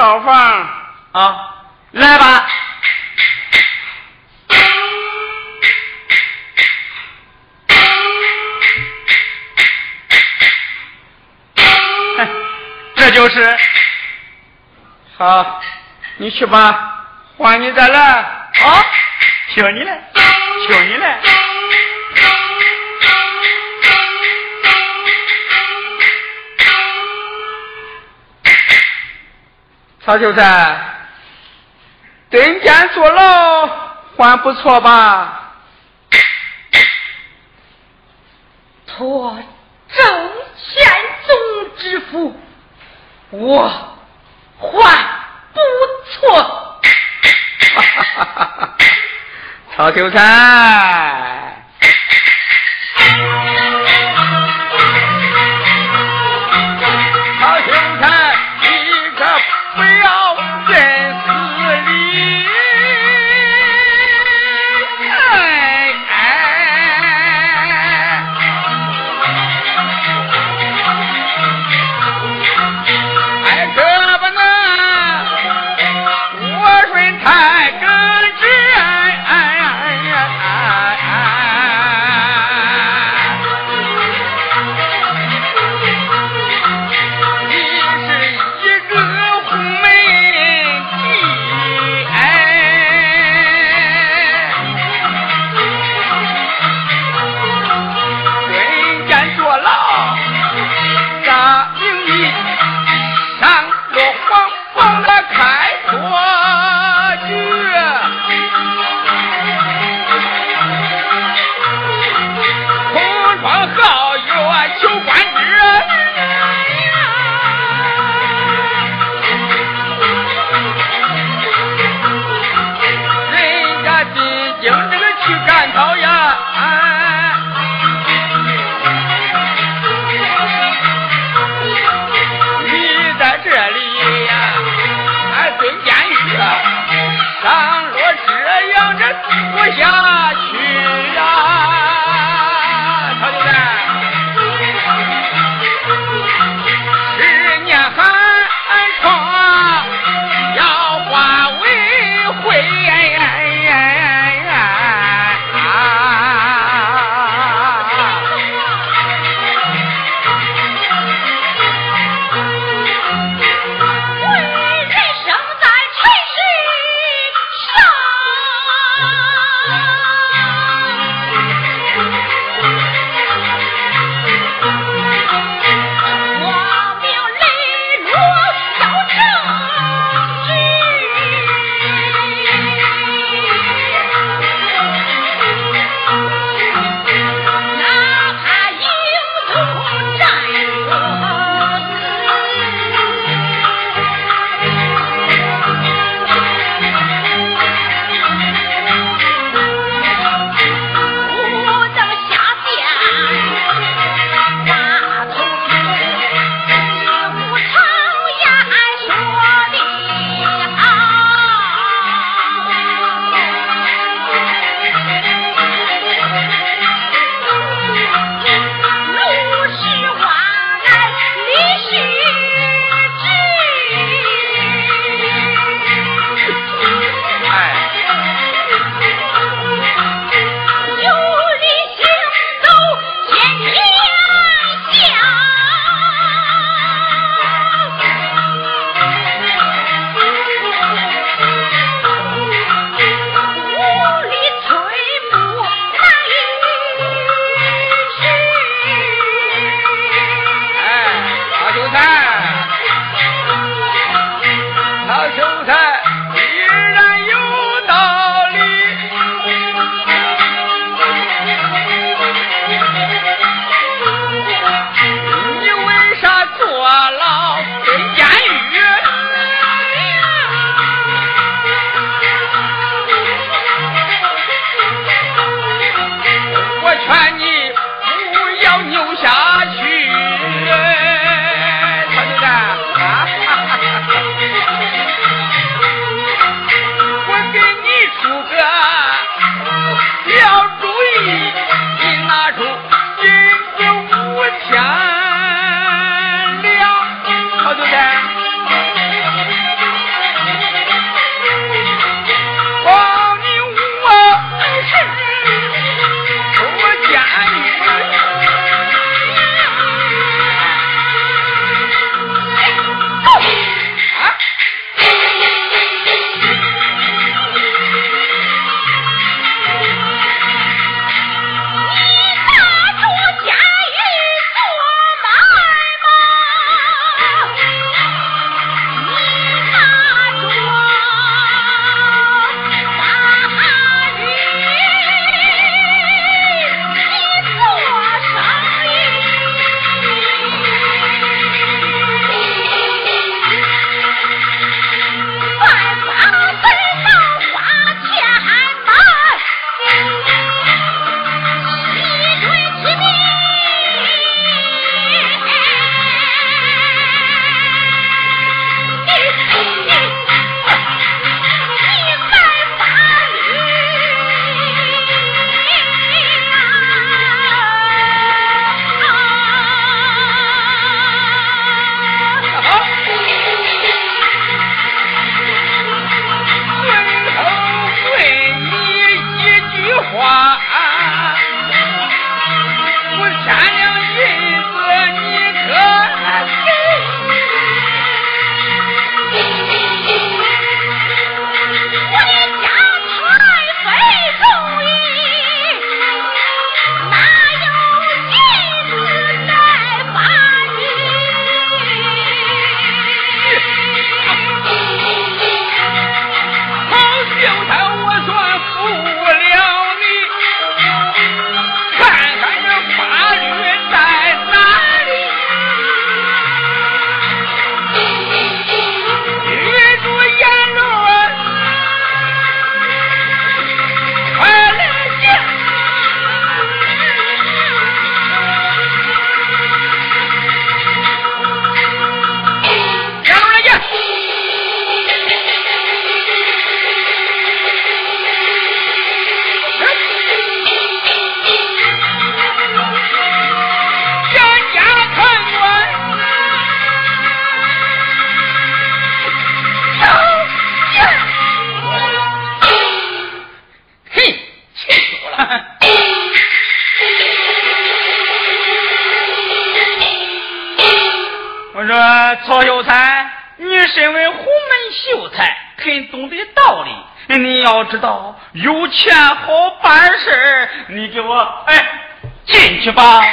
秀才的号房啊，来吧。这就是，好，你去吧，换你再来啊，求你了，求你了。曹秀才，蹲监坐牢还不错吧？托周宪宗之福。我还不错，曹秀才。你要知道，有钱好办事你给我哎进去吧。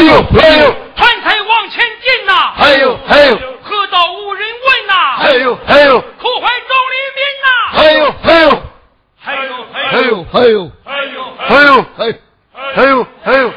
呦哎呦，船才往前进呐，哎呦哎呦，喝到无人问呐，哎呦哎呦，苦怀众黎民呐，哎呦哎呦，还有哎呦哎呦，还有。哎呦哎，哎呦哎呦。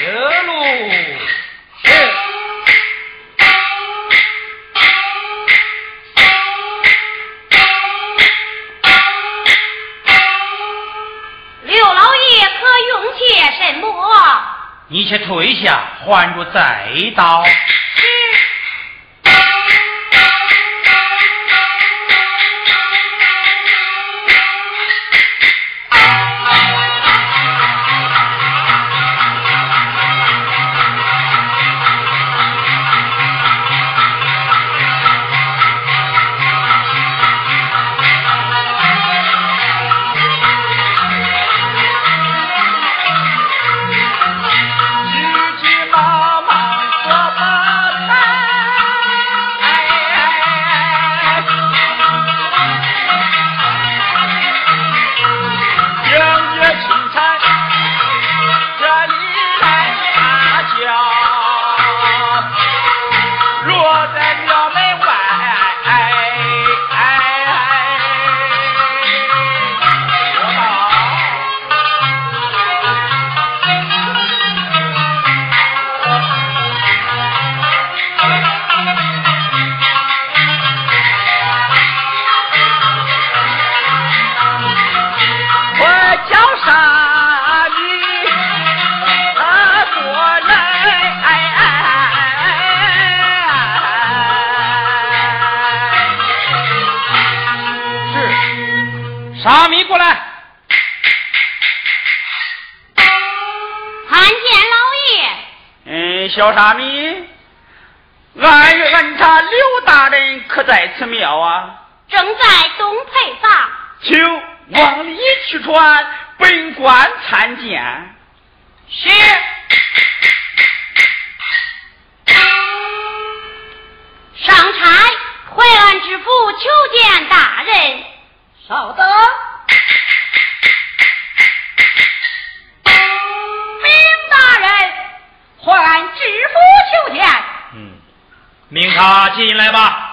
爷喽。刘老爷可用些什么？你且退下，还着再刀。小沙弥，俺与俺他刘大人可在此庙啊？正在东配房。请往里去传，本官参见。是。上差淮安知府求见大人。稍等。我按知府求见。嗯，命他进来吧。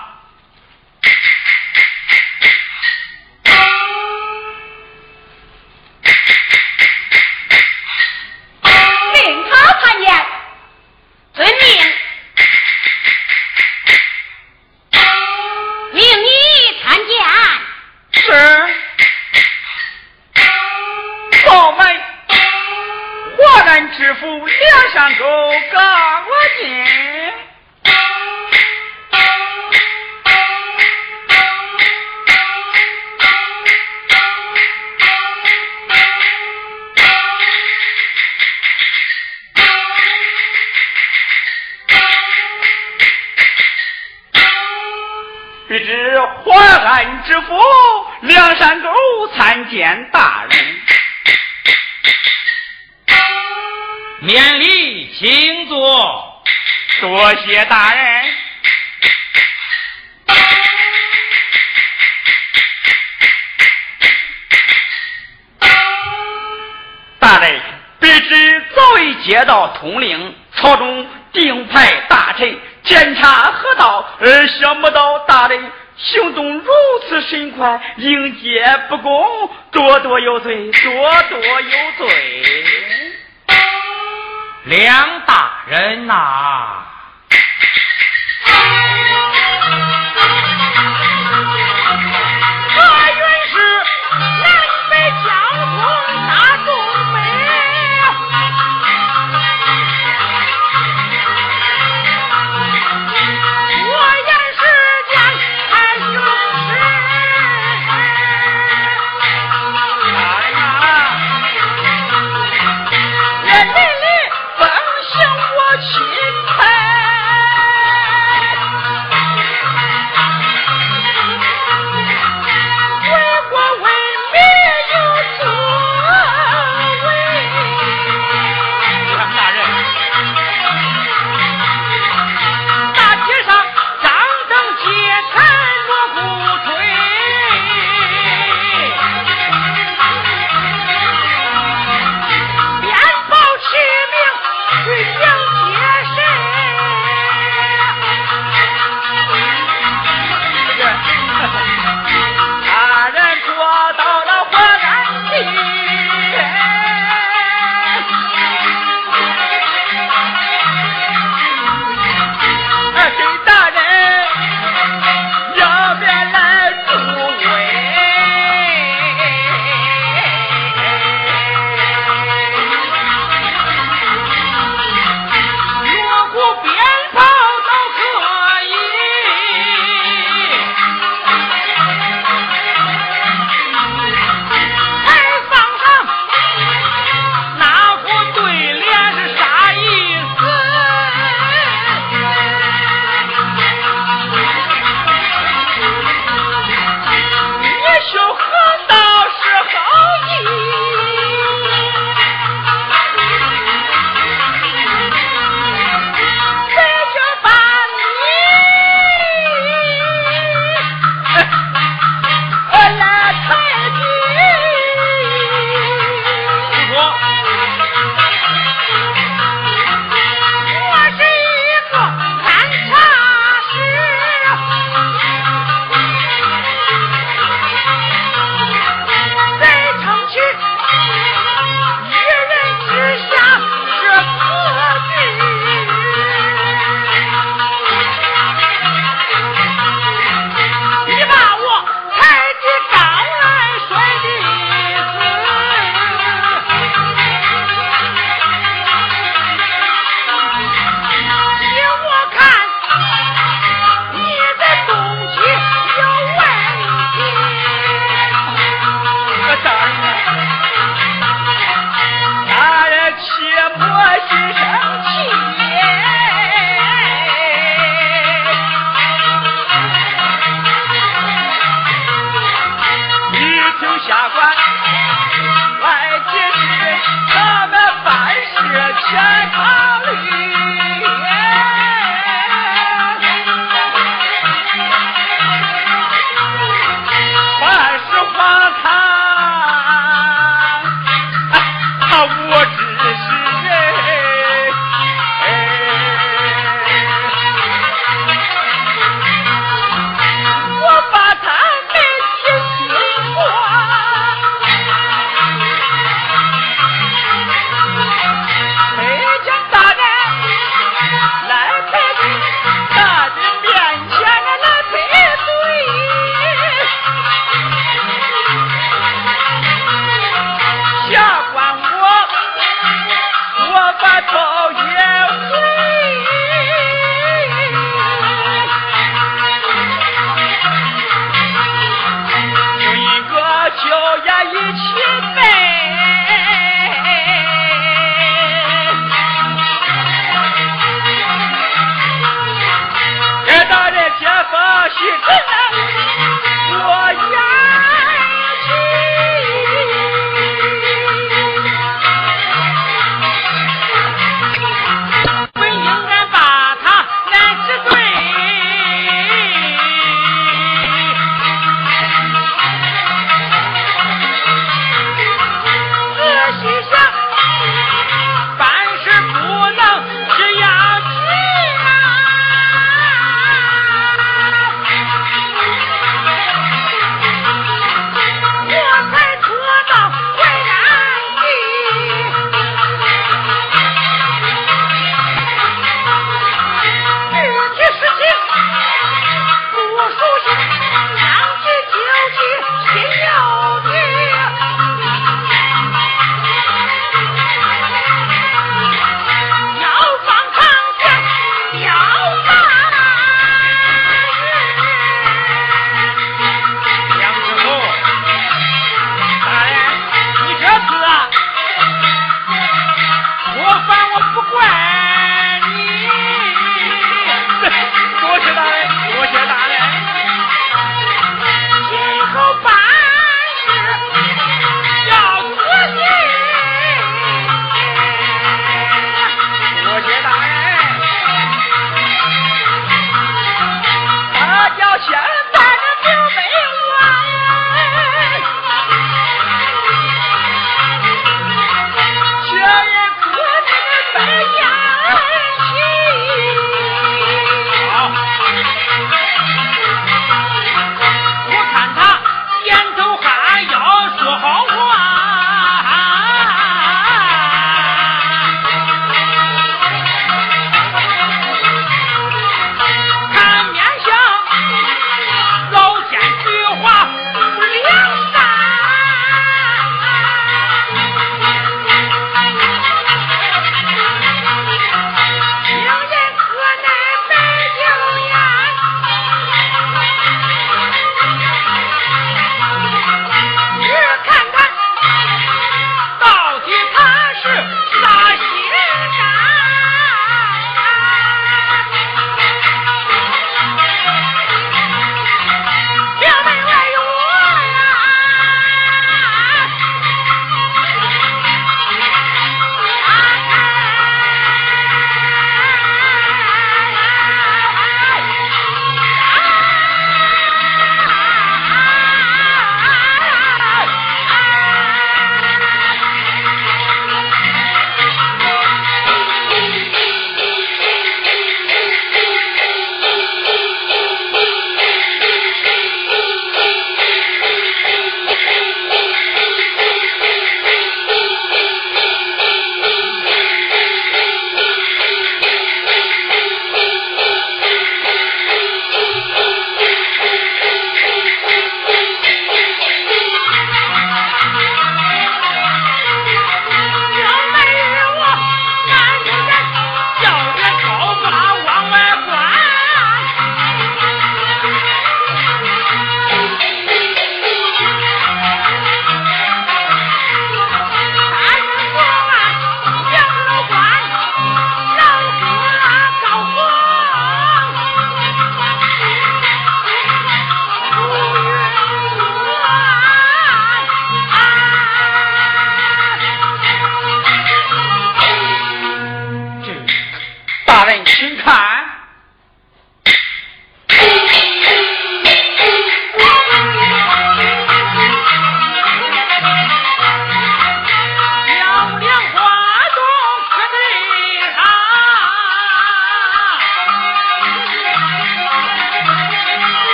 朝中定派大臣监察河道，而想不到大人。行动如此神快，应接不公，多多有罪，多多有罪。梁大人呐，